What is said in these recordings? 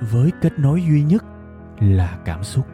với kết nối duy nhất là cảm xúc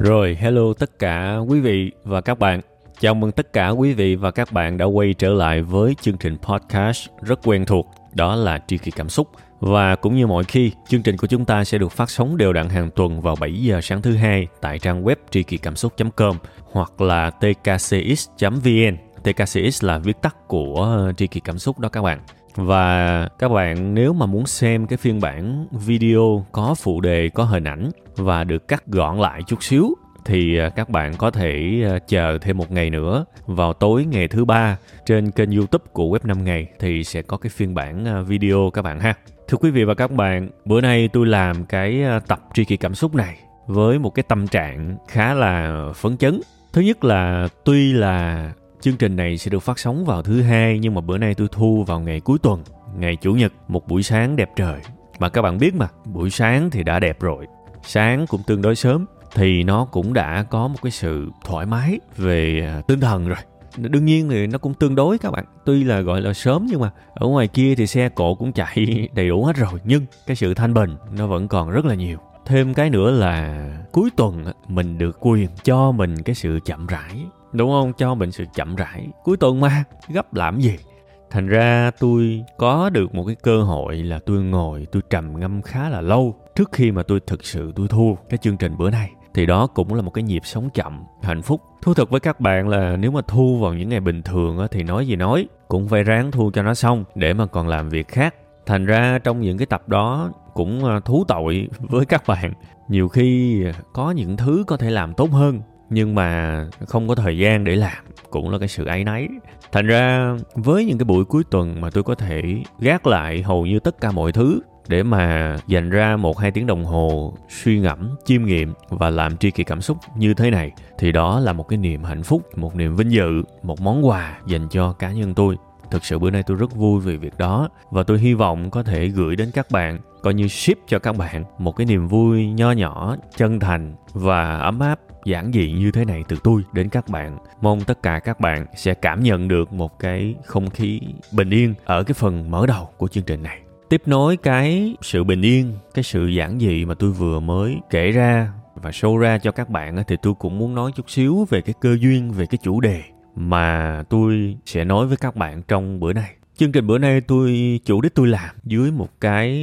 Rồi, hello tất cả quý vị và các bạn. Chào mừng tất cả quý vị và các bạn đã quay trở lại với chương trình podcast rất quen thuộc, đó là Tri Kỳ Cảm Xúc. Và cũng như mọi khi, chương trình của chúng ta sẽ được phát sóng đều đặn hàng tuần vào 7 giờ sáng thứ hai tại trang web tri kỳ cảm xúc.com hoặc là tkcx.vn. TKCX là viết tắt của Tri Kỳ Cảm Xúc đó các bạn. Và các bạn nếu mà muốn xem cái phiên bản video có phụ đề, có hình ảnh và được cắt gọn lại chút xíu thì à, các bạn có thể à, chờ thêm một ngày nữa vào tối ngày thứ ba trên kênh youtube của web 5 ngày thì sẽ có cái phiên bản à, video các bạn ha thưa quý vị và các bạn, bữa nay tôi làm cái ờ, tập tri kỳ cảm xúc này với một cái tâm trạng khá là phấn chấn. Thứ nhất là tuy là chương trình này sẽ được phát sóng vào thứ hai, nhưng mà bữa nay tôi thu vào ngày cuối tuần, ngày chủ nhật, một buổi sáng đẹp trời. Mà các bạn biết mà, buổi sáng thì đã đẹp rồi, sáng cũng tương đối sớm, thì nó cũng đã có một cái sự thoải mái về ờ, tinh thần rồi đương nhiên thì nó cũng tương đối các bạn. Tuy là gọi là sớm nhưng mà ở ngoài kia thì xe cộ cũng chạy đầy đủ hết rồi. Nhưng cái sự thanh bình nó vẫn còn rất là nhiều. Thêm cái nữa là cuối tuần mình được quyền cho mình cái sự chậm rãi. Đúng không? Cho mình sự chậm rãi. Cuối tuần mà, gấp làm gì? Thành ra tôi có được một cái cơ hội là tôi ngồi, tôi trầm ngâm khá là lâu trước khi mà tôi thực sự tôi thu cái chương trình bữa nay thì đó cũng là một cái nhịp sống chậm hạnh phúc. Thú thực với các bạn là nếu mà thu vào những ngày bình thường á, thì nói gì nói cũng phải ráng thu cho nó xong để mà còn làm việc khác. Thành ra trong những cái tập đó cũng à, thú tội với các bạn. Nhiều khi có những thứ có thể làm tốt hơn nhưng mà không có thời gian để làm cũng là cái sự áy náy. Thành ra với những cái buổi cuối tuần mà tôi có thể gác lại hầu như tất cả mọi thứ để mà dành ra một hai tiếng đồng hồ suy ngẫm, chiêm nghiệm và làm tri kỳ cảm xúc như thế này, thì đó là một cái niềm hạnh phúc, một niềm vinh dự, một món quà dành cho cá nhân tôi. Thực sự bữa nay tôi rất vui vì việc đó và tôi hy vọng có thể gửi đến các bạn, coi như ship cho các bạn, một cái niềm vui nho nhỏ, chân thành và ấm áp, giản dị như thế này từ tôi đến các bạn. Mong tất cả các bạn sẽ cảm nhận được một cái không khí bình yên ở cái phần mở đầu của chương trình này tiếp nối cái sự bình yên, cái sự giản dị mà tôi vừa mới kể ra và show ra cho các bạn thì tôi cũng muốn nói chút xíu về cái cơ duyên, về cái chủ đề mà tôi sẽ nói với các bạn trong bữa nay. Chương trình bữa nay tôi, chủ đích tôi làm dưới một cái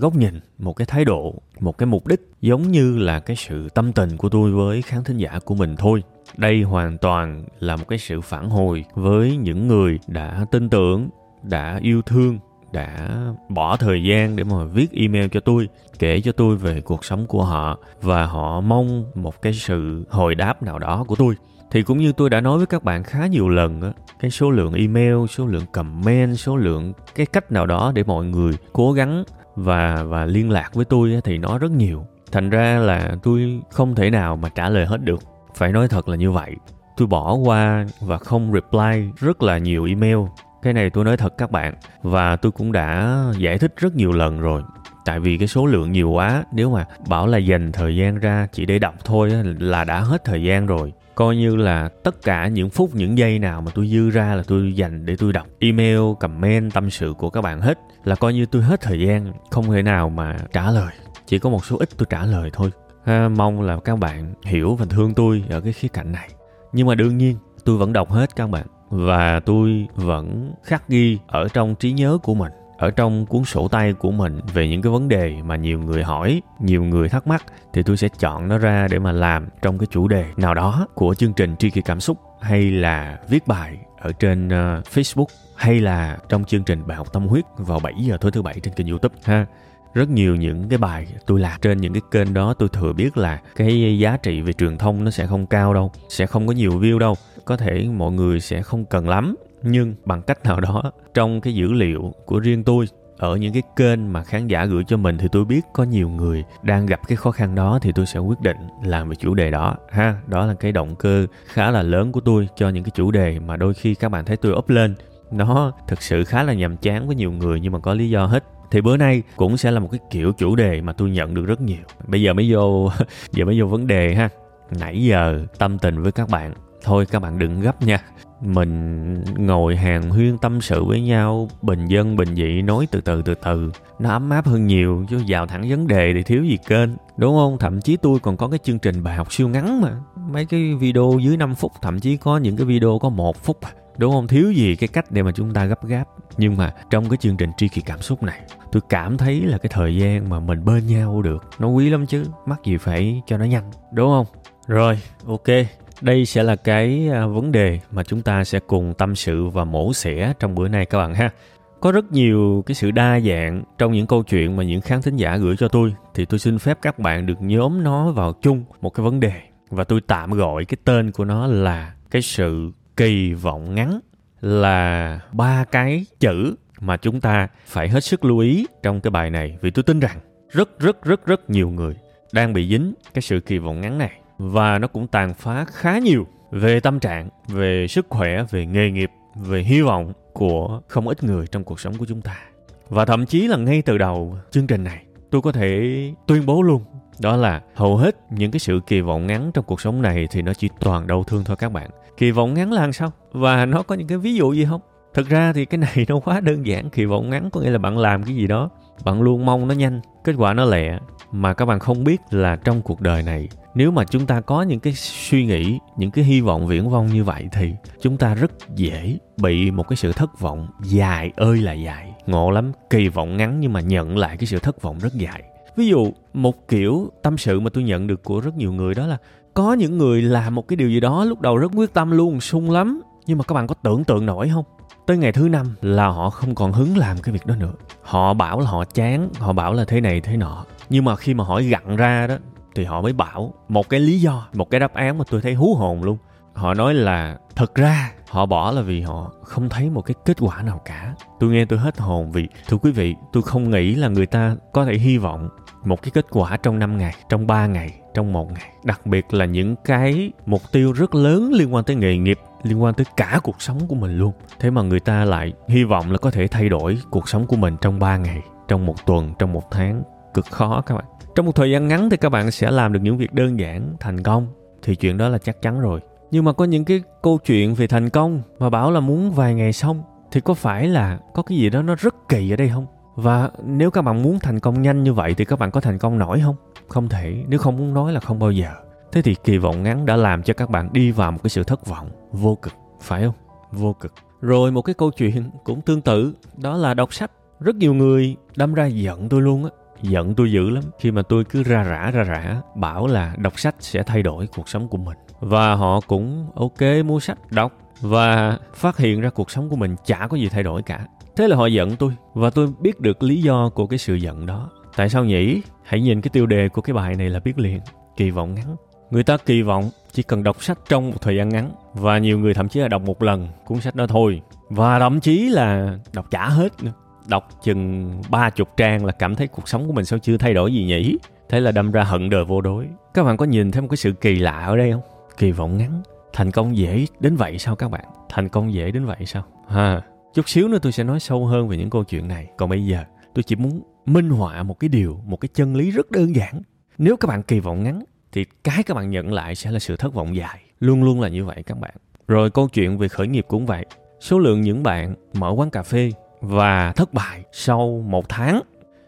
góc nhìn, một cái thái độ, một cái mục đích giống như là cái sự tâm tình của tôi với khán thính giả của mình thôi. Đây hoàn toàn là một cái sự phản hồi với những người đã tin tưởng, đã yêu thương đã bỏ thời gian để mà viết email cho tôi, kể cho tôi về cuộc sống của họ, và họ mong một cái sự hồi đáp nào đó của tôi. Thì cũng như tôi đã nói với các bạn khá nhiều lần á, cái số lượng email, số lượng comment, số lượng cái cách nào đó để mọi người cố gắng và và liên lạc với tôi thì nó rất nhiều. Thành ra là tôi không thể nào mà trả lời hết được. Phải nói thật là như vậy. Tôi bỏ qua và không reply rất là nhiều email cái này tôi nói thật các bạn và tôi cũng đã giải thích rất nhiều lần rồi. Tại vì cái số lượng nhiều quá nếu mà bảo là dành thời gian ra chỉ để đọc thôi là đã hết thời gian rồi. Coi như là tất cả những phút những giây nào mà tôi dư ra là tôi dành để tôi đọc email comment tâm sự của các bạn hết là coi như tôi hết thời gian không thể nào mà trả lời. Chỉ có một số ít tôi trả lời thôi. À, mong là các bạn hiểu và thương tôi ở cái khía cạnh này. Nhưng mà đương nhiên tôi vẫn đọc hết các bạn và tôi vẫn khắc ghi ở trong trí nhớ của mình ở trong cuốn sổ tay của mình về những cái vấn đề mà nhiều người hỏi nhiều người thắc mắc thì tôi sẽ chọn nó ra để mà làm trong cái chủ đề nào đó của chương trình tri kỳ cảm xúc hay là viết bài ở trên uh, facebook hay là trong chương trình bài học tâm huyết vào 7 giờ tối thứ bảy trên kênh youtube ha. Rất nhiều những cái bài tôi làm trên những cái kênh đó tôi thừa biết là cái giá trị về truyền thông nó sẽ không cao đâu sẽ không có nhiều view đâu có thể mọi người sẽ không cần lắm, nhưng bằng cách nào đó, trong cái dữ liệu của riêng tôi, ở những cái kênh mà khán giả gửi cho mình thì tôi biết có nhiều người đang gặp cái khó khăn đó thì tôi sẽ quyết định làm về chủ đề đó, ha. Đó là cái động cơ khá là lớn của tôi cho những cái chủ đề mà đôi khi các bạn thấy tôi up lên. Nó thực sự khá là nhàm chán với nhiều người nhưng mà có lý do hết. Thì bữa nay cũng sẽ là một cái kiểu chủ đề mà tôi nhận được rất nhiều. Bây giờ mới vô, giờ mới vô vấn đề ha. Nãy giờ tâm tình với các bạn thôi, các bạn đừng gấp nha. Mình ngồi hàng huyên tâm sự với nhau, bình dân, bình dị, nói từ từ từ từ. Nó ấm áp hơn nhiều, chứ vào thẳng vấn đề thì thiếu gì kênh. Đúng không? Thậm chí tôi còn có cái chương trình bài học siêu ngắn mà. Mấy cái video dưới 5 phút, thậm chí có những cái video có một phút à. đúng không? Thiếu gì cái cách để mà chúng ta gấp gáp. Nhưng mà trong cái chương trình tri kỳ cảm xúc này, tôi cảm thấy là cái thời gian mà mình bên nhau được, nó quý lắm chứ. Mắc gì phải cho nó nhanh. Đúng không? Rồi, ok đây sẽ là cái à, vấn đề mà chúng ta sẽ cùng tâm sự và mổ xẻ trong bữa nay các bạn ha. Có rất nhiều cái sự đa dạng trong những câu chuyện mà những khán thính giả gửi cho tôi, thì tôi xin phép các bạn được nhóm nó vào chung một cái vấn đề. Và tôi tạm gọi cái tên của nó là cái sự kỳ vọng ngắn, là ba cái chữ mà chúng ta phải hết sức lưu ý trong cái bài này. Vì tôi tin rằng rất rất rất rất nhiều người đang bị dính cái sự kỳ vọng ngắn này và nó cũng tàn phá khá nhiều về tâm trạng, về sức khỏe, về nghề nghiệp, về hy vọng của không ít người trong cuộc sống của chúng ta. Và thậm chí là ngay từ đầu chương trình này, tôi có thể tuyên bố luôn đó là hầu hết những cái sự kỳ vọng ngắn trong cuộc sống này thì nó chỉ toàn đau thương thôi các bạn. Kỳ vọng ngắn là làm sao? Và nó có những cái ví dụ gì không? Thực ra thì cái này nó quá đơn giản, kỳ vọng ngắn có nghĩa là bạn làm cái gì đó, bạn luôn mong nó nhanh, kết quả nó lẹ mà các bạn không biết là trong cuộc đời này, nếu mà chúng ta có những cái suy nghĩ, những cái hy vọng viễn vông như vậy thì chúng ta rất dễ bị một cái sự thất vọng dài ơi là dài. Ngộ lắm, kỳ vọng ngắn nhưng mà nhận lại cái sự thất vọng rất dài. Ví dụ, một kiểu tâm sự mà tôi nhận được của rất nhiều người đó là, có những người làm một cái điều gì đó lúc đầu rất quyết tâm luôn, sung lắm, nhưng mà các bạn có tưởng tượng nổi không? Tới ngày thứ năm là họ không còn hứng làm cái việc đó nữa. Họ bảo là họ chán, họ bảo là thế này, thế nọ nhưng mà khi mà hỏi gặn ra đó, thì họ mới bảo một cái lý do, một cái đáp án mà tôi thấy hú hồn luôn. Họ nói là thật ra họ bỏ là vì họ không thấy một cái kết quả nào cả. Tôi nghe tôi hết hồn vì, thưa quý vị, tôi không nghĩ là người ta có thể hy vọng một cái kết quả trong 5 ngày, trong 3 ngày, trong một ngày. Đặc biệt là những cái mục tiêu rất lớn liên quan tới nghề nghiệp, liên quan tới cả cuộc sống của mình luôn. Thế mà người ta lại hy vọng là có thể thay đổi cuộc sống của mình trong 3 ngày, trong một tuần, trong một tháng cực khó các bạn. Trong một thời gian ngắn thì các bạn sẽ làm được những việc đơn giản, thành công. Thì chuyện đó là chắc chắn rồi. Nhưng mà có những cái câu chuyện về thành công mà bảo là muốn vài ngày xong, thì có phải là có cái gì đó nó rất kỳ ở đây không? Và nếu các bạn muốn thành công nhanh như vậy thì các bạn có thành công nổi không? Không thể. Nếu không muốn nói là không bao giờ. Thế thì kỳ vọng ngắn đã làm cho các bạn đi vào một cái sự thất vọng vô cực. Phải không? Vô cực. Rồi một cái câu chuyện cũng tương tự. Đó là đọc sách. Rất nhiều người đâm ra giận tôi luôn á giận tôi dữ lắm. Khi mà tôi cứ ra rã ra rã, bảo là đọc sách sẽ thay đổi cuộc sống của mình. Và họ cũng ok mua sách, đọc. Và phát hiện ra cuộc sống của mình chả có gì thay đổi cả. Thế là họ giận tôi. Và tôi biết được lý do của cái sự giận đó. Tại sao nhỉ? Hãy nhìn cái tiêu đề của cái bài này là biết liền. Kỳ vọng ngắn. Người ta kỳ vọng chỉ cần đọc sách trong một thời gian ngắn. Và nhiều người thậm chí là đọc một lần cuốn sách đó thôi. Và thậm chí là đọc chả hết nữa đọc chừng ba chục trang là cảm thấy cuộc sống của mình sao chưa thay đổi gì nhỉ? Thế là đâm ra hận đời vô đối. Các bạn có nhìn thấy một cái sự kỳ lạ ở đây không? Kỳ vọng ngắn. Thành công dễ đến vậy sao các bạn? Thành công dễ đến vậy sao? Ha. Chút xíu nữa tôi sẽ nói sâu hơn về những câu chuyện này. Còn bây giờ, tôi chỉ muốn minh họa một cái điều, một cái chân lý rất đơn giản. Nếu các bạn kỳ vọng ngắn, thì cái các bạn nhận lại sẽ là sự thất vọng dài. Luôn luôn là như vậy các bạn. Rồi câu chuyện về khởi nghiệp cũng vậy. Số lượng những bạn mở quán cà phê và thất bại sau một tháng.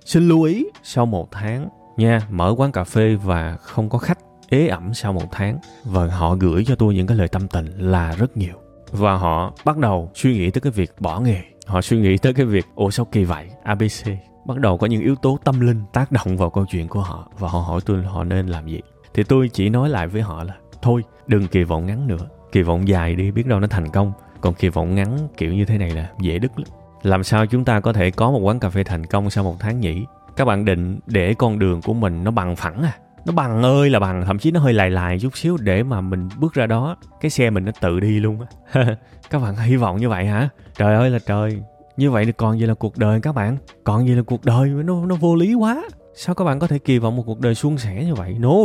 Xin lưu ý, sau một tháng nha, mở quán cà phê và không có khách, ế ẩm sau một tháng. Và họ gửi cho tôi những cái lời tâm tình là rất nhiều. Và họ bắt đầu suy nghĩ tới cái việc bỏ nghề. Họ suy nghĩ tới cái việc, ủa, sao kỳ vậy? Abc bắt đầu có những yếu tố tâm linh tác động vào câu chuyện của họ. Và họ hỏi tôi họ nên làm gì. Thì tôi chỉ nói lại với họ là, thôi, đừng kỳ vọng ngắn nữa. Kỳ vọng dài đi, biết đâu nó thành công. Còn kỳ vọng ngắn kiểu như thế này là dễ đứt lắm làm sao chúng ta có thể có một quán cà phê thành công sau một tháng nhỉ các bạn định để con đường của mình nó bằng phẳng à? Nó bằng ơi là bằng, thậm chí nó hơi lài lài chút xíu để mà mình bước ra đó. Cái xe mình nó tự đi luôn á. Các bạn hy vọng như vậy hả? Trời ơi là trời. Như vậy thì còn gì là cuộc đời các bạn? Còn gì là cuộc đời? Nó nó vô lý quá. Sao các bạn có thể kỳ vọng một cuộc đời suôn sẻ như vậy? No.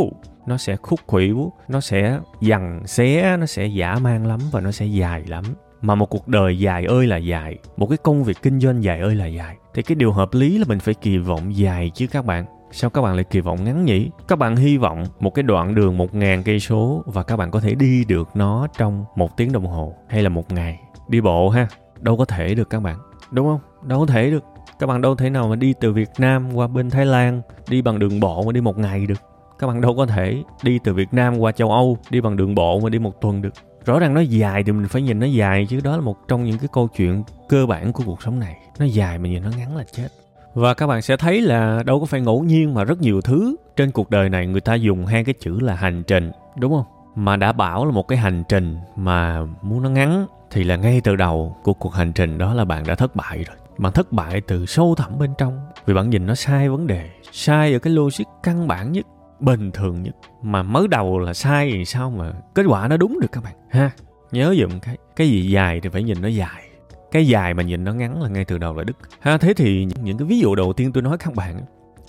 Nó sẽ khúc khuỷu nó sẽ dằn xé, nó sẽ giả mang lắm và nó sẽ dài lắm mà một cuộc đời dài ơi là dài, một cái công việc kinh doanh dài ơi là dài. Thì cái điều hợp lý là mình phải kỳ vọng dài chứ các bạn. Sao các bạn lại kỳ vọng ngắn nhỉ? Các bạn hy vọng một cái đoạn đường một ngàn cây số và các bạn có thể đi được nó trong một tiếng đồng hồ hay là một ngày. Đi bộ ha, đâu có thể được các bạn. Đúng không? Đâu có thể được. Các bạn đâu thể nào mà đi từ Việt Nam qua bên Thái Lan, đi bằng đường bộ mà đi một ngày được. Các bạn đâu có thể đi từ Việt Nam qua châu Âu, đi bằng đường bộ mà đi một tuần được rõ ràng nó dài thì mình phải nhìn nó dài, chứ đó là một trong những cái câu chuyện cơ bản của cuộc sống này. Nó dài mà nhìn nó ngắn là chết. Và các bạn sẽ thấy là đâu có phải ngẫu nhiên mà rất nhiều thứ trên cuộc đời này người ta dùng hai cái chữ là hành trình, đúng không? Mà đã bảo là một cái hành trình mà muốn nó ngắn thì là ngay từ đầu của cuộc hành trình đó là bạn đã thất bại rồi. Bạn thất bại từ sâu thẳm bên trong, vì bạn nhìn nó sai vấn đề, sai ở cái logic căn bản nhất bình thường nhất. Mà mới đầu là sai thì sao mà kết quả nó đúng được các bạn? Ha, nhớ dùm cái cái gì dài thì phải nhìn nó dài. Cái dài mà nhìn nó ngắn là ngay từ đầu là đứt. Ha, thế thì những cái ví dụ đầu tiên tôi nói các bạn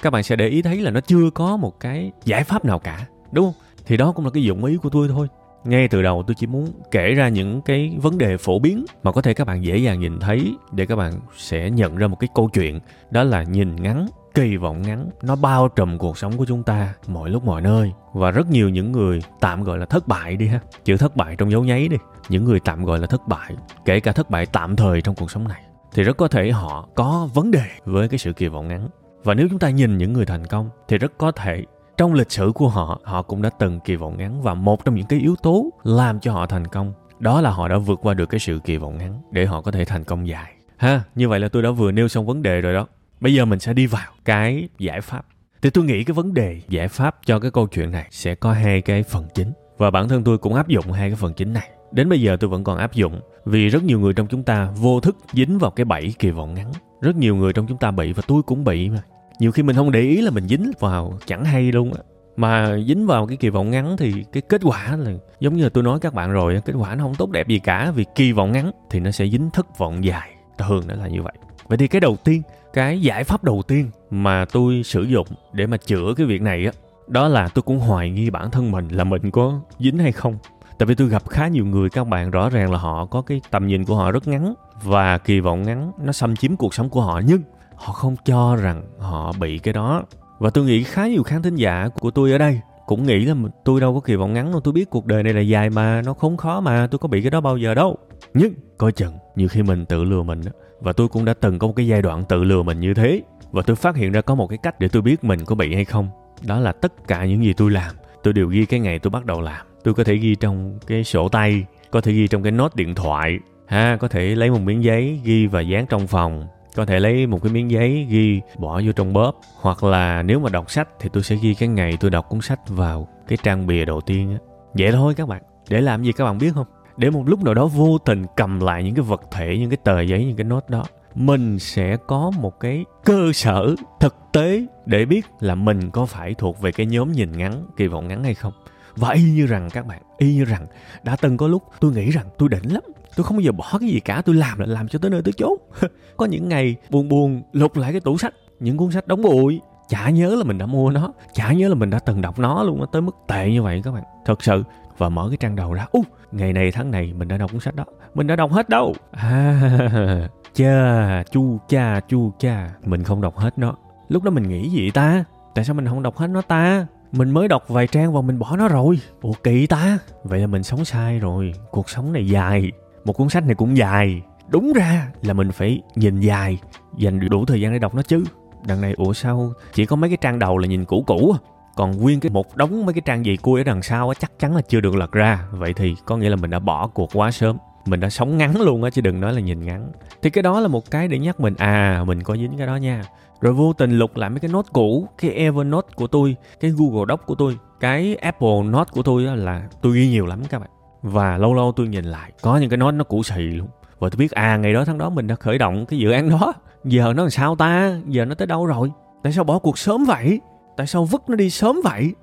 các bạn sẽ để ý thấy là nó chưa có một cái giải pháp nào cả, đúng không? Thì đó cũng là cái dụng ý của tôi thôi. Ngay từ đầu tôi chỉ muốn kể ra những cái vấn đề phổ biến mà có thể các bạn dễ dàng nhìn thấy để các bạn sẽ nhận ra một cái câu chuyện, đó là nhìn ngắn kỳ vọng ngắn, nó bao trùm cuộc sống của chúng ta mọi lúc mọi nơi. Và rất nhiều những người tạm gọi là thất bại đi ha. Chữ thất bại trong dấu nháy đi. Những người tạm gọi là thất bại, kể cả thất bại tạm thời trong cuộc sống này, thì rất có thể họ có vấn đề với cái sự kỳ vọng ngắn. Và nếu chúng ta nhìn những người thành công, thì rất có thể trong lịch sử của họ họ cũng đã từng kỳ vọng ngắn. Và một trong những cái yếu tố làm cho họ thành công, đó là họ đã vượt qua được cái sự kỳ vọng ngắn để họ có thể thành công dài. Ha, như vậy là tôi đã vừa nêu xong vấn đề rồi đó bây giờ mình sẽ đi vào cái giải pháp. Thì tôi nghĩ cái vấn đề giải pháp cho cái câu chuyện này sẽ có hai cái phần chính. Và bản thân tôi cũng áp dụng hai cái phần chính này. Đến bây giờ tôi vẫn còn áp dụng, vì rất nhiều người trong chúng ta vô thức dính vào cái bẫy kỳ vọng ngắn. Rất nhiều người trong chúng ta bị và tôi cũng bị mà. Nhiều khi mình không để ý là mình dính vào chẳng hay luôn á. Mà dính vào cái kỳ vọng ngắn thì cái kết quả là, giống như là tôi nói các bạn rồi kết quả nó không tốt đẹp gì cả, vì kỳ vọng ngắn thì nó sẽ dính thất vọng dài. Thường nó là như vậy. Vậy thì cái đầu tiên cái giải pháp đầu tiên mà tôi sử dụng để mà chữa cái việc này á, đó là tôi cũng hoài nghi bản thân mình là mình có dính hay không tại vì tôi gặp khá nhiều người, các bạn rõ ràng là họ có cái tầm nhìn của họ rất ngắn và kỳ vọng ngắn, nó xâm chiếm cuộc sống của họ, nhưng họ không cho rằng họ bị cái đó và tôi nghĩ khá nhiều khán thính giả của tôi ở đây cũng nghĩ là tôi đâu có kỳ vọng ngắn đâu, tôi biết cuộc đời này là dài mà, nó không khó mà, tôi có bị cái đó bao giờ đâu nhưng coi chừng, nhiều khi mình tự lừa mình đó và tôi cũng đã từng có một cái giai đoạn tự lừa mình như thế. Và tôi phát hiện ra có một cái cách để tôi biết mình có bị hay không. Đó là tất cả những gì tôi làm, tôi đều ghi cái ngày tôi bắt đầu làm. Tôi có thể ghi trong cái sổ tay, có thể ghi trong cái nốt điện thoại, ha, có thể lấy một miếng giấy ghi và dán trong phòng. Có thể lấy một cái miếng giấy ghi, bỏ vô trong bóp. Hoặc là nếu mà đọc sách thì tôi sẽ ghi cái ngày tôi đọc cuốn sách vào cái trang bìa đầu tiên á. Vậy thôi các bạn, để làm gì các bạn biết không? Để một lúc nào đó vô tình cầm lại những cái vật thể, những cái tờ giấy, những cái nốt đó, mình sẽ có một cái cơ sở thực tế để biết là mình có phải thuộc về cái nhóm nhìn ngắn, kỳ vọng ngắn hay không. Và y như rằng các bạn, y như rằng đã từng có lúc tôi nghĩ rằng tôi đỉnh lắm, tôi không bao giờ bỏ cái gì cả, tôi làm là làm cho tới nơi tới chốn. Có những ngày buồn buồn lục lại cái tủ sách, những cuốn sách đóng bụi, chả nhớ là mình đã mua nó, chả nhớ là mình đã từng đọc nó luôn tới mức tệ như vậy các bạn. Thật sự và mở cái trang đầu ra. U ngày này tháng này mình đã đọc cuốn sách đó. Mình đã đọc hết đâu. À, cha chu cha chu cha. Mình không đọc hết nó. Lúc đó mình nghĩ gì ta? Tại sao mình không đọc hết nó ta? Mình mới đọc vài trang và mình bỏ nó rồi. Ủa kỳ ta? Vậy là mình sống sai rồi. Cuộc sống này dài. Một cuốn sách này cũng dài. Đúng ra là mình phải nhìn dài dành đủ thời gian để đọc nó chứ. Đằng này ủa sao? Chỉ có mấy cái trang đầu là nhìn cũ cũ à còn nguyên cái một đống mấy cái trang gì cua ở đằng sau á, chắc chắn là chưa được lật ra. Vậy thì có nghĩa là mình đã bỏ cuộc quá sớm. Mình đã sống ngắn luôn á, chứ đừng nói là nhìn ngắn. Thì cái đó là một cái để nhắc mình à mình có dính cái đó nha. Rồi vô tình lục lại mấy cái nốt cũ, cái Evernote của tôi, cái Google Doc của tôi, cái Apple Note của tôi là tôi ghi nhiều lắm các bạn. Và lâu lâu tôi nhìn lại, có những cái nốt nó cũ xì luôn. Và tôi biết à ngày đó tháng đó mình đã khởi động cái dự án đó. Giờ nó làm sao ta? Giờ nó tới đâu rồi? Tại sao bỏ cuộc sớm vậy? Tại sao vứt nó đi sớm vậy?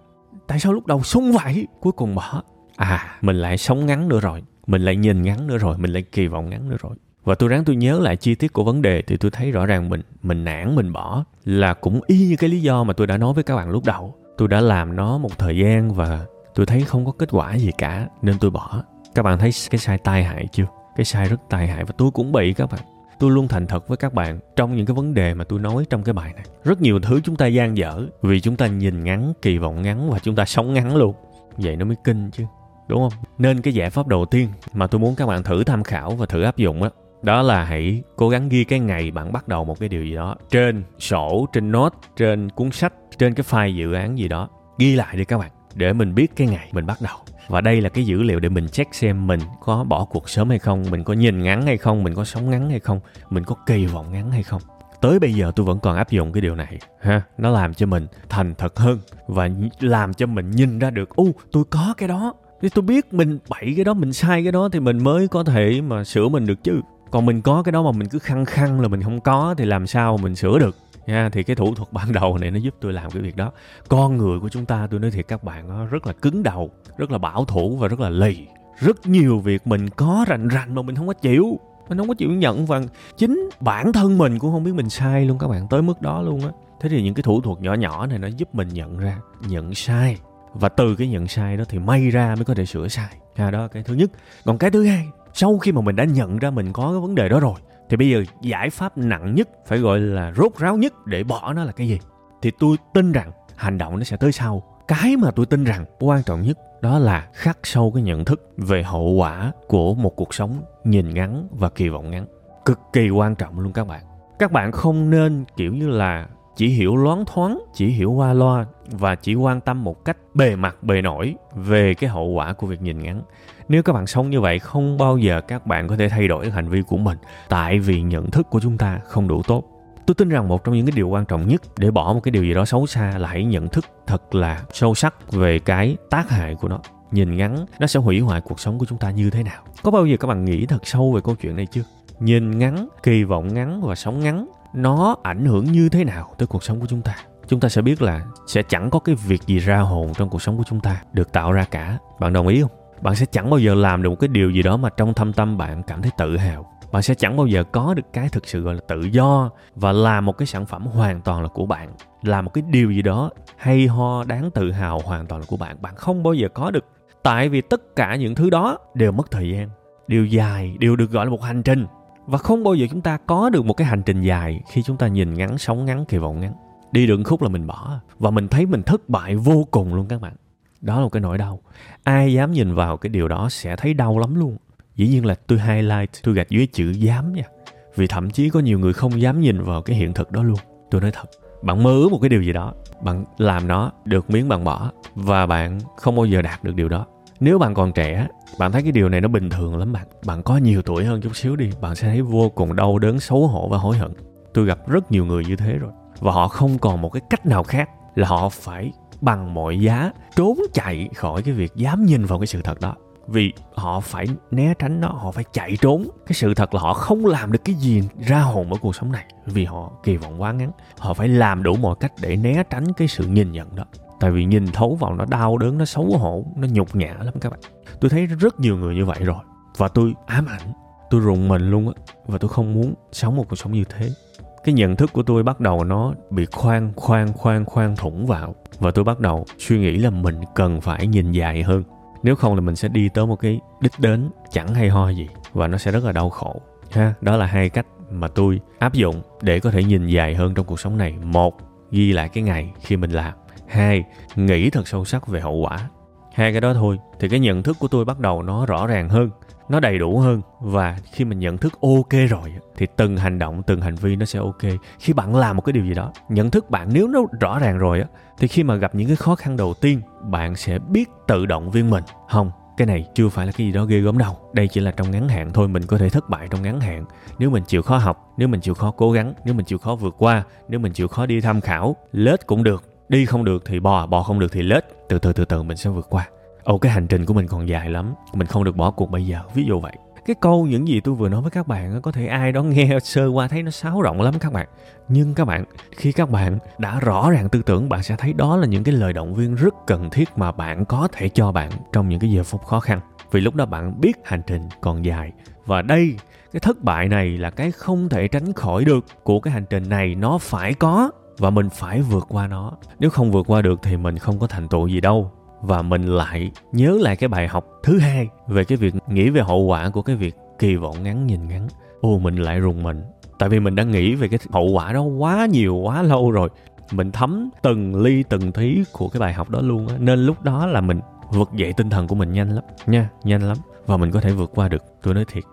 Tại sao lúc đầu sung vậy? Cuối cùng bỏ à mình lại sống ngắn nữa rồi. Mình lại nhìn ngắn nữa rồi. Mình lại kỳ vọng ngắn nữa rồi. Và tôi ráng tôi nhớ lại chi tiết của vấn đề thì tôi thấy rõ ràng mình mình nản, mình bỏ. Là cũng y như cái lý do mà tôi đã nói với các bạn lúc đầu. Tôi đã làm nó một thời gian và tôi thấy không có kết quả gì cả, nên tôi bỏ. Các bạn thấy cái sai tai hại chưa? Cái sai rất tai hại và tôi cũng bị các bạn tôi luôn thành thật với các bạn trong những cái vấn đề mà tôi nói trong cái bài này. Rất nhiều thứ chúng ta gian dở vì chúng ta nhìn ngắn, kỳ vọng ngắn và chúng ta sống ngắn luôn. Vậy nó mới kinh chứ, đúng không? Nên cái giải pháp đầu tiên mà tôi muốn các bạn thử tham khảo và thử áp dụng đó đó là hãy cố gắng ghi cái ngày bạn bắt đầu một cái điều gì đó trên sổ, trên note, trên cuốn sách, trên cái file dự án gì đó. Ghi lại đi các bạn, để mình biết cái ngày mình bắt đầu và đây là cái dữ liệu để mình check xem mình có bỏ cuộc sớm hay không, mình có nhìn ngắn hay không, mình có sống ngắn hay không, mình có kỳ vọng ngắn hay không. Tới bây giờ tôi vẫn còn áp dụng cái điều này, ha? Nó làm cho mình thành thật hơn và làm cho mình nhìn ra được u tôi có cái đó. Thì tôi biết mình bậy cái đó, mình sai cái đó thì mình mới có thể mà sửa mình được chứ. Còn mình có cái đó mà mình cứ khăng khăng là mình không có thì làm sao mình sửa được? Nha, thì cái thủ thuật ban đầu này nó giúp tôi làm cái việc đó. Con người của chúng ta, tôi nói thiệt các bạn, nó rất là cứng đầu, rất là bảo thủ và rất là lì. Rất nhiều việc mình có rành rành mà mình không có chịu. Mình không có chịu nhận và chính bản thân mình cũng không biết mình sai luôn các bạn, tới mức đó luôn á. Thế thì những cái thủ thuật nhỏ nhỏ này nó giúp mình nhận ra nhận sai. Và từ cái nhận sai đó thì may ra mới có thể sửa sai. À đó cái thứ nhất. Còn cái thứ hai, sau khi mà mình đã nhận ra mình có cái vấn đề đó rồi thì bây giờ giải pháp nặng nhất phải gọi là rốt ráo nhất để bỏ nó là cái gì? Thì tôi tin rằng hành động nó sẽ tới sau. Cái mà tôi tin rằng quan trọng nhất đó là khắc sâu cái nhận thức về hậu quả của một cuộc sống nhìn ngắn và kỳ vọng ngắn. Cực kỳ quan trọng luôn các bạn. Các bạn không nên, kiểu như là, chỉ hiểu loáng thoáng, chỉ hiểu qua loa và chỉ quan tâm một cách bề mặt bề nổi về cái hậu quả của việc nhìn ngắn nếu các bạn sống như vậy, không bao giờ các bạn có thể thay đổi hành vi của mình. Tại vì nhận thức của chúng ta không đủ tốt. Tôi tin rằng một trong những cái điều quan trọng nhất để bỏ một cái điều gì đó xấu xa là hãy nhận thức thật là sâu sắc về cái tác hại của nó. Nhìn ngắn, nó sẽ hủy hoại cuộc sống của chúng ta như thế nào. Có bao giờ các bạn nghĩ thật sâu về câu chuyện này chưa? Nhìn ngắn, kỳ vọng ngắn và sống ngắn, nó ảnh hưởng như thế nào tới cuộc sống của chúng ta? Chúng ta sẽ biết là sẽ chẳng có cái việc gì ra hồn trong cuộc sống của chúng ta được tạo ra cả. Bạn đồng ý không? Bạn sẽ chẳng bao giờ làm được một cái điều gì đó mà trong thâm tâm bạn cảm thấy tự hào. Bạn sẽ chẳng bao giờ có được cái thực sự gọi là tự do và làm một cái sản phẩm hoàn toàn là của bạn. Làm một cái điều gì đó hay ho, đáng tự hào hoàn toàn là của bạn. Bạn không bao giờ có được. Tại vì tất cả những thứ đó đều mất thời gian, đều dài, đều được gọi là một hành trình. Và không bao giờ chúng ta có được một cái hành trình dài khi chúng ta nhìn ngắn sống ngắn, kỳ vọng ngắn. Đi đường khúc là mình bỏ, và mình thấy mình thất bại vô cùng luôn các bạn đó là một cái nỗi đau. Ai dám nhìn vào cái điều đó sẽ thấy đau lắm luôn. Dĩ nhiên là tôi highlight, tôi gạch dưới chữ dám nha. Vì thậm chí có nhiều người không dám nhìn vào cái hiện thực đó luôn. Tôi nói thật, bạn mơ ước một cái điều gì đó, bạn làm nó được miếng bạn bỏ và bạn không bao giờ đạt được điều đó. Nếu bạn còn trẻ, bạn thấy cái điều này nó bình thường lắm bạn. Bạn có nhiều tuổi hơn chút xíu đi, bạn sẽ thấy vô cùng đau đớn, xấu hổ và hối hận. Tôi gặp rất nhiều người như thế rồi và họ không còn một cái cách nào khác là họ phải bằng mọi giá trốn chạy khỏi cái việc dám nhìn vào cái sự thật đó. Vì họ phải né tránh nó, họ phải chạy trốn cái sự thật là họ không làm được cái gì ra hồn ở cuộc sống này. Vì họ kỳ vọng quá ngắn, họ phải làm đủ mọi cách để né tránh cái sự nhìn nhận đó. Tại vì nhìn thấu vào nó đau đớn, nó xấu hổ, nó nhục nhã lắm các bạn. Tôi thấy rất nhiều người như vậy rồi và tôi ám ảnh, tôi rùng mình luôn á và tôi không muốn sống một cuộc sống như thế cái nhận thức của tôi bắt đầu nó bị khoan khoan khoan khoan thủng vào. Và tôi bắt đầu suy nghĩ là mình cần phải nhìn dài hơn. Nếu không là mình sẽ đi tới một cái đích đến chẳng hay ho gì, và nó sẽ rất là đau khổ. Ha, đó là hai cách mà tôi áp dụng để có thể nhìn dài hơn trong cuộc sống này. Một, ghi lại cái ngày khi mình làm. Hai, nghĩ thật sâu sắc về hậu quả hai cái đó thôi, thì cái nhận thức của tôi bắt đầu nó rõ ràng hơn, nó đầy đủ hơn. Và khi mình nhận thức ok rồi, thì từng hành động, từng hành vi nó sẽ ok. Khi bạn làm một cái điều gì đó, nhận thức bạn nếu nó rõ ràng rồi á, thì khi mà gặp những cái khó khăn đầu tiên, bạn sẽ biết tự động viên mình. Không, cái này chưa phải là cái gì đó ghê gớm đâu. Đây chỉ là trong ngắn hạn thôi, mình có thể thất bại trong ngắn hạn. Nếu mình chịu khó học, nếu mình chịu khó cố gắng, nếu mình chịu khó vượt qua, nếu mình chịu khó đi tham khảo, lết cũng được đi không được thì bò bò không được thì lết. Từ từ từ từ, mình sẽ vượt qua. Ồ, cái hành trình của mình còn dài lắm. Mình không được bỏ cuộc bây giờ. Ví dụ vậy. Cái câu những gì tôi vừa nói với các bạn có thể ai đó nghe sơ qua thấy nó sáo rộng lắm các bạn. Nhưng các bạn, khi các bạn đã rõ ràng tư tưởng, bạn sẽ thấy đó là những cái lời động viên rất cần thiết mà bạn có thể cho bạn trong những cái giờ phút khó khăn. Vì lúc đó bạn biết hành trình còn dài. Và đây, cái thất bại này là cái không thể tránh khỏi được của cái hành trình này. Nó phải có và mình phải vượt qua nó. Nếu không vượt qua được thì mình không có thành tựu gì đâu. Và mình lại nhớ lại cái bài học thứ hai về cái việc nghĩ về hậu quả của cái việc kỳ vọng ngắn nhìn ngắn. Ô, mình lại rùng mình. Tại vì mình đã nghĩ về cái hậu quả đó quá nhiều, quá lâu rồi. Mình thấm từng ly, từng thí của cái bài học đó luôn á. Nên lúc đó là mình vực dậy tinh thần của mình nhanh lắm, nha, nhanh lắm. Và mình có thể vượt qua được, tôi nói thiệt.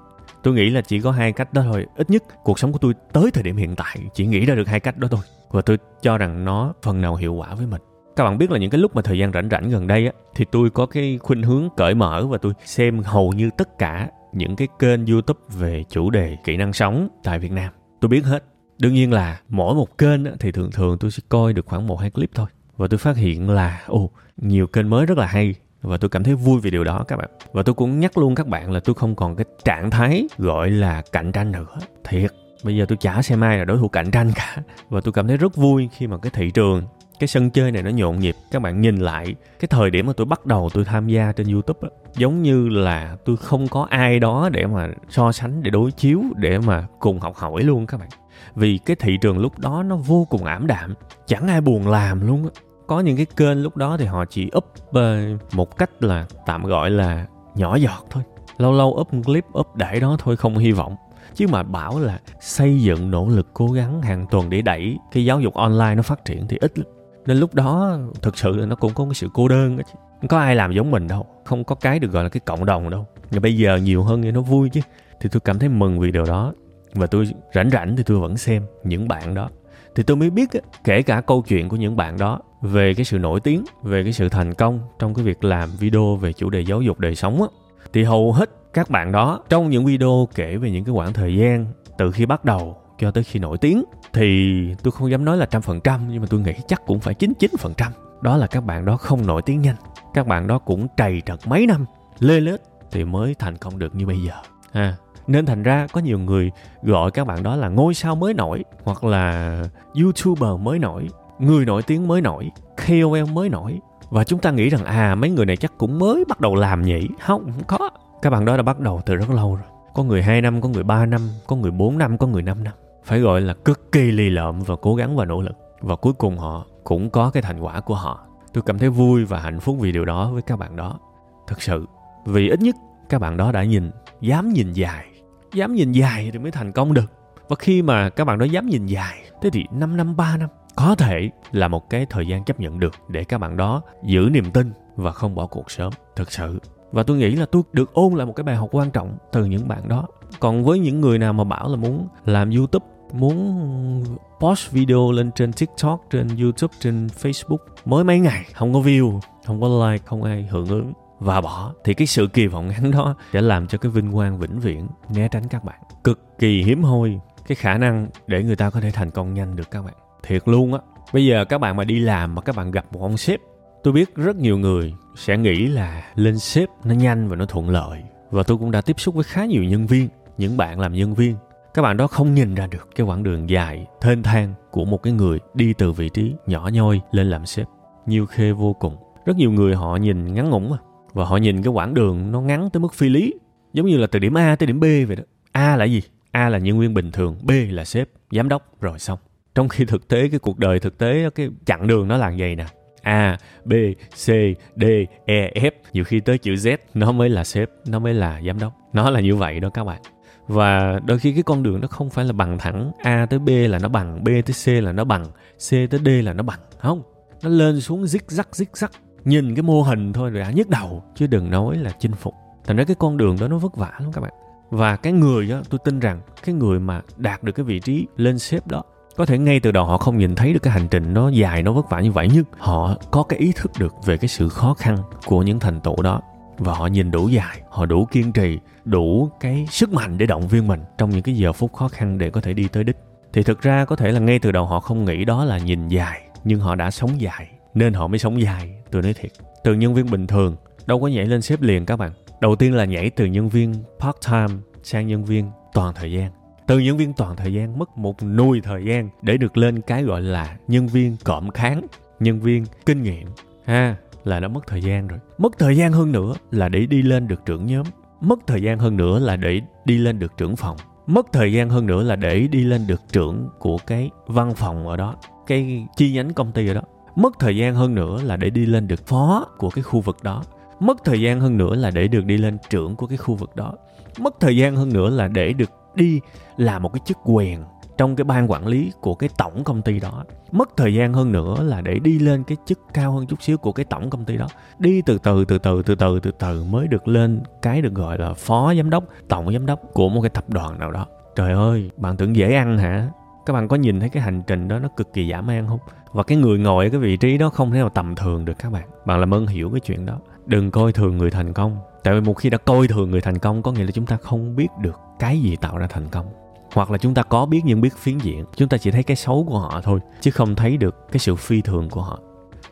Tôi nghĩ là chỉ có hai cách đó thôi. Ít nhất cuộc sống của tôi tới thời điểm hiện tại, chỉ nghĩ ra được hai cách đó thôi và tôi cho rằng nó phần nào hiệu quả với mình. Các bạn biết là những cái lúc mà thời gian rảnh rảnh gần đây á thì tôi có cái khuynh hướng cởi mở và tôi xem hầu như tất cả những cái kênh youtube về chủ đề kỹ năng sống tại việt nam. Tôi biết hết. Đương nhiên là mỗi một kênh á, thì thường thường tôi sẽ coi được khoảng một hai clip thôi. Và tôi phát hiện là ồ nhiều kênh mới rất là hay. Và tôi cảm thấy vui vì điều đó các bạn. Và tôi cũng nhắc luôn các bạn là tôi không còn cái trạng thái gọi là cạnh tranh nữa thiệt bây giờ tôi chả xem ai là đối thủ cạnh tranh cả. Và tôi cảm thấy rất vui khi mà cái thị trường, cái sân chơi này nó nhộn nhịp. Các bạn nhìn lại cái thời điểm mà tôi bắt đầu tôi tham gia trên youtube á, giống như là tôi không có ai đó để mà so sánh, để đối chiếu, để mà cùng học hỏi luôn các bạn. Vì cái thị trường lúc đó nó vô cùng ảm đạm, chẳng ai buồn làm luôn á. Có những cái kênh lúc đó thì họ chỉ up ờ, một cách là tạm gọi là nhỏ giọt thôi. Lâu lâu up clip, up để đó thôi, không hy vọng chứ mà bảo là xây dựng nỗ lực cố gắng hàng tuần để đẩy cái giáo dục online nó phát triển thì ít lắm. Nên lúc đó thực sự là nó cũng có cái sự cô đơn đó chứ. Không có ai làm giống mình đâu, không có cái được gọi là cái cộng đồng đâu. Nhưng bây giờ nhiều hơn thì nó vui chứ. Thì tôi cảm thấy mừng vì điều đó. Và tôi rảnh rảnh thì tôi vẫn xem những bạn đó. Thì tôi mới biết kể cả câu chuyện của những bạn đó, về cái sự nổi tiếng, về cái sự thành công trong cái việc làm video về chủ đề giáo dục đời sống á thì hầu hết các bạn đó, trong những video kể về những cái khoảng thời gian từ khi bắt đầu cho tới khi nổi tiếng, thì tôi không dám nói là trăm phần trăm, nhưng mà tôi nghĩ chắc cũng phải chín chín phần trăm. Đó là các bạn đó không nổi tiếng nhanh. Các bạn đó cũng trầy trật mấy năm, lê lết thì mới thành công được như bây giờ. Ha. Nên thành ra có nhiều người gọi các bạn đó là ngôi sao mới nổi hoặc là youtuber mới nổi, người nổi tiếng mới nổi KOL mới nổi và chúng ta nghĩ rằng à mấy người này chắc cũng mới bắt đầu làm nhỉ? Không không có. Các bạn đó đã bắt đầu từ rất lâu rồi. Có người 2 năm, có người 3 năm, có người 4 năm, có người 5 năm. Phải gọi là cực kỳ lì lợm và cố gắng và nỗ lực. Và cuối cùng họ cũng có cái thành quả của họ. Tôi cảm thấy vui và hạnh phúc vì điều đó với các bạn đó. Thật sự, vì ít nhất các bạn đó đã nhìn, dám nhìn dài. Dám nhìn dài thì mới thành công được. Và khi mà các bạn đó dám nhìn dài, thế thì 5 năm 3 năm có thể là một cái thời gian chấp nhận được để các bạn đó giữ niềm tin và không bỏ cuộc sớm, thực sự. Và tôi nghĩ là tôi được ôn lại một cái bài học quan trọng từ những bạn đó. Còn với những người nào mà bảo là muốn làm youtube, muốn post video lên trên tiktok, trên youtube, trên facebook mới mấy ngày, không có view, không có like, không ai hưởng ứng, và bỏ, thì cái sự kỳ vọng ngắn đó sẽ làm cho cái vinh quang vĩnh viễn né tránh các bạn. Cực kỳ hiếm hoi cái khả năng để người ta có thể thành công nhanh được các bạn thiệt luôn á. Bây giờ các bạn mà đi làm mà các bạn gặp một ông sếp, tôi biết rất nhiều người sẽ nghĩ là lên sếp nó nhanh và nó thuận lợi. Và tôi cũng đã tiếp xúc với khá nhiều nhân viên, những bạn làm nhân viên. Các bạn đó không nhìn ra được cái quãng đường dài, thênh thang của một cái người đi từ vị trí nhỏ nhoi lên làm sếp. Nhiều khê vô cùng. Rất nhiều người họ nhìn ngắn ngủn mà. Và họ nhìn cái quãng đường nó ngắn tới mức phi lý. Giống như là từ điểm A tới điểm B vậy đó. A là gì? A là nhân viên bình thường, B là sếp, giám đốc, rồi xong trong khi thực tế cái cuộc đời thực tế cái chặng đường nó là vậy nè. A, B, C, D, E, F. Nhiều khi tới chữ Z nó mới là sếp, nó mới là giám đốc. Nó là như vậy đó các bạn. Và đôi khi cái con đường nó không phải là bằng thẳng A tới B là nó bằng, B tới C là nó bằng C tới D là nó bằng. Không, nó lên xuống rích rắc rích rắc Nhìn cái mô hình thôi rồi đã nhức đầu Chứ đừng nói là chinh phục. Thành ra cái con đường đó nó vất vả lắm các bạn. Và cái người đó tôi tin rằng cái người mà đạt được cái vị trí lên sếp đó có thể ngay từ đầu họ không nhìn thấy được cái hành trình nó dài, nó vất vả như vậy, nhưng họ có cái ý thức được về cái sự khó khăn của những thành tựu đó. Và họ nhìn đủ dài, họ đủ kiên trì, đủ cái sức mạnh để động viên mình trong những cái giờ phút khó khăn để có thể đi tới đích. Thì thực ra có thể là ngay từ đầu họ không nghĩ đó là nhìn dài, nhưng họ đã sống dài, nên họ mới sống dài, tôi nói thiệt. Từ nhân viên bình thường, đâu có nhảy lên xếp liền các bạn. Đầu tiên là nhảy từ nhân viên part time sang nhân viên toàn thời gian từ nhân viên toàn thời gian, mất một nuôi thời gian để được lên cái gọi là nhân viên cộm kháng, nhân viên kinh nghiệm. Ha, là đã mất thời gian rồi. Mất thời gian hơn nữa là để đi lên được trưởng nhóm. Mất thời gian hơn nữa là để đi lên được trưởng phòng. Mất thời gian hơn nữa là để đi lên được trưởng của cái văn phòng ở đó, cái chi nhánh công ty ở đó. Mất thời gian hơn nữa là để đi lên được phó của cái khu vực đó. Mất thời gian hơn nữa là để được đi lên trưởng của cái khu vực đó. Mất thời gian hơn nữa là để được đi là một cái chức quyền trong cái ban quản lý của cái tổng công ty đó. Mất thời gian hơn nữa là để đi lên cái chức cao hơn chút xíu của cái tổng công ty đó. Đi từ từ từ từ từ từ từ từ mới được lên cái được gọi là phó giám đốc, tổng giám đốc của một cái tập đoàn nào đó. Trời ơi, bạn tưởng dễ ăn hả? Các bạn có nhìn thấy cái hành trình đó nó cực kỳ dã man không? Và cái người ngồi ở cái vị trí đó không thể nào tầm thường được các bạn. Bạn làm ơn hiểu cái chuyện đó. Đừng coi thường người thành công tại vì một khi đã coi thường người thành công, có nghĩa là chúng ta không biết được cái gì tạo ra thành công. Hoặc là chúng ta có biết nhưng biết phiến diện, chúng ta chỉ thấy cái xấu của họ thôi, chứ không thấy được cái sự phi thường của họ.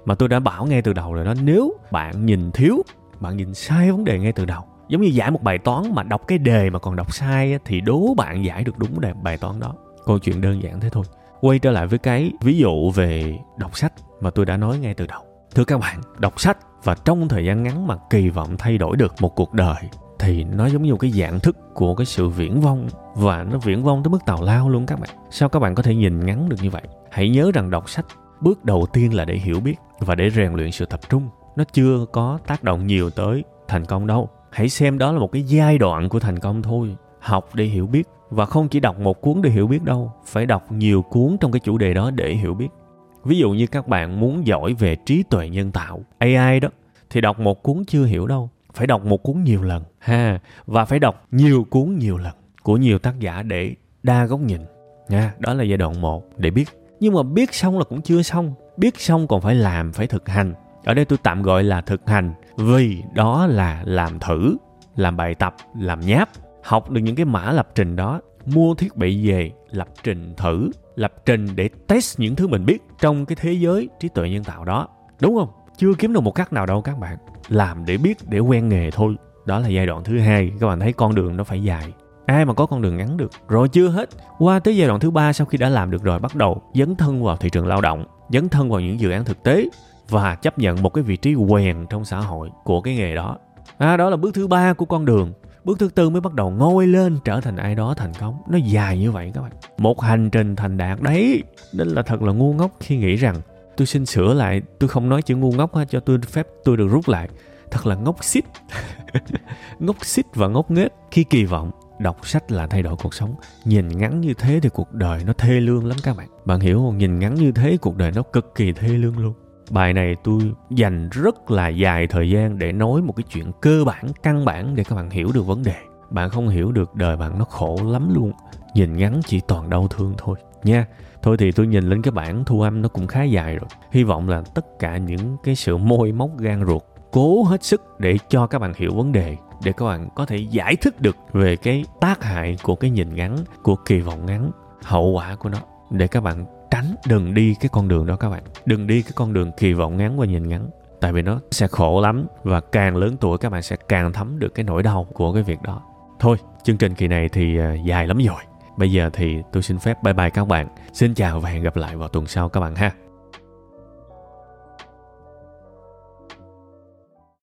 Mà tôi đã bảo ngay từ đầu rồi đó nếu bạn nhìn thiếu, bạn nhìn sai vấn đề ngay từ đầu. Giống như giải một bài toán mà đọc cái đề mà còn đọc sai thì đố bạn giải được đúng đề bài toán đó. Câu chuyện đơn giản thế thôi. Quay trở lại với cái ví dụ về đọc sách mà tôi đã nói ngay từ đầu thưa các bạn, đọc sách và trong thời gian ngắn mà kỳ vọng thay đổi được một cuộc đời thì nó giống như một cái dạng thức của cái sự viễn vông và nó viễn vông tới mức tào lao luôn các bạn. Sao các bạn có thể nhìn ngắn được như vậy? Hãy nhớ rằng đọc sách, bước đầu tiên là để hiểu biết và để rèn luyện sự tập trung. Nó chưa có tác động nhiều tới thành công đâu. Hãy xem đó là một cái giai đoạn của thành công thôi. Học để hiểu biết và không chỉ đọc một cuốn để hiểu biết đâu, phải đọc nhiều cuốn trong cái chủ đề đó để hiểu biết ví dụ như các bạn muốn giỏi về trí tuệ nhân tạo ai đó, thì đọc một cuốn chưa hiểu đâu, phải đọc một cuốn nhiều lần, ha, và phải đọc nhiều cuốn nhiều lần của nhiều tác giả để đa góc nhìn, nha, đó là giai đoạn một để biết. Nhưng mà biết xong là cũng chưa xong, biết xong còn phải làm, phải thực hành. Ở đây tôi tạm gọi là thực hành vì đó là làm thử, làm bài tập, làm nháp, học được những cái mã lập trình đó, mua thiết bị về lập trình thử lập trình để test những thứ mình biết trong cái thế giới trí tuệ nhân tạo đó đúng không? Chưa kiếm được một cách nào đâu các bạn. Làm để biết để quen nghề thôi. Đó là giai đoạn thứ hai. Các bạn thấy con đường nó phải dài. Ai mà có con đường ngắn được? Rồi chưa hết. Qua tới giai đoạn thứ ba sau khi đã làm được rồi bắt đầu dấn thân vào thị trường lao động dấn thân vào những dự án thực tế và chấp nhận một cái vị trí quèn trong xã hội của cái nghề đó. À, đó là bước thứ ba của con đường bước thứ tư mới bắt đầu ngôi lên, trở thành ai đó thành công. Nó dài như vậy các bạn. Một hành trình thành đạt đấy. Nên là thật là ngu ngốc khi nghĩ rằng tôi xin sửa lại. Tôi không nói chữ ngu ngốc ha cho tôi phép tôi được rút lại. Thật là ngốc xít. Ngốc xít và ngốc nghếch. Khi kỳ vọng, đọc sách là thay đổi cuộc sống. Nhìn ngắn như thế thì cuộc đời nó thê lương lắm các bạn. Bạn hiểu không? Nhìn ngắn như thế cuộc đời nó cực kỳ thê lương luôn bài này tôi dành rất là dài thời gian để nói một cái chuyện cơ bản, căn bản để các bạn hiểu được vấn đề. Bạn không hiểu được đời bạn nó khổ lắm luôn. Nhìn ngắn chỉ toàn đau thương thôi, nha. Thôi thì tôi nhìn lên cái bản thu âm nó cũng khá dài rồi. Hy vọng là tất cả những cái sự môi móc gan ruột cố hết sức để cho các bạn hiểu vấn đề, để các bạn có thể giải thích được về cái tác hại của cái nhìn ngắn, của kỳ vọng ngắn, hậu quả của nó, để các bạn tránh, đừng đi cái con đường đó các bạn. Đừng đi cái con đường kỳ vọng ngắn và nhìn ngắn, tại vì nó sẽ khổ lắm và càng lớn tuổi các bạn sẽ càng thấm được cái nỗi đau của cái việc đó. Thôi, chương trình kỳ này thì à, dài lắm rồi. Bây giờ thì tôi xin phép bye bye các bạn. Xin chào và hẹn gặp lại vào tuần sau các bạn ha.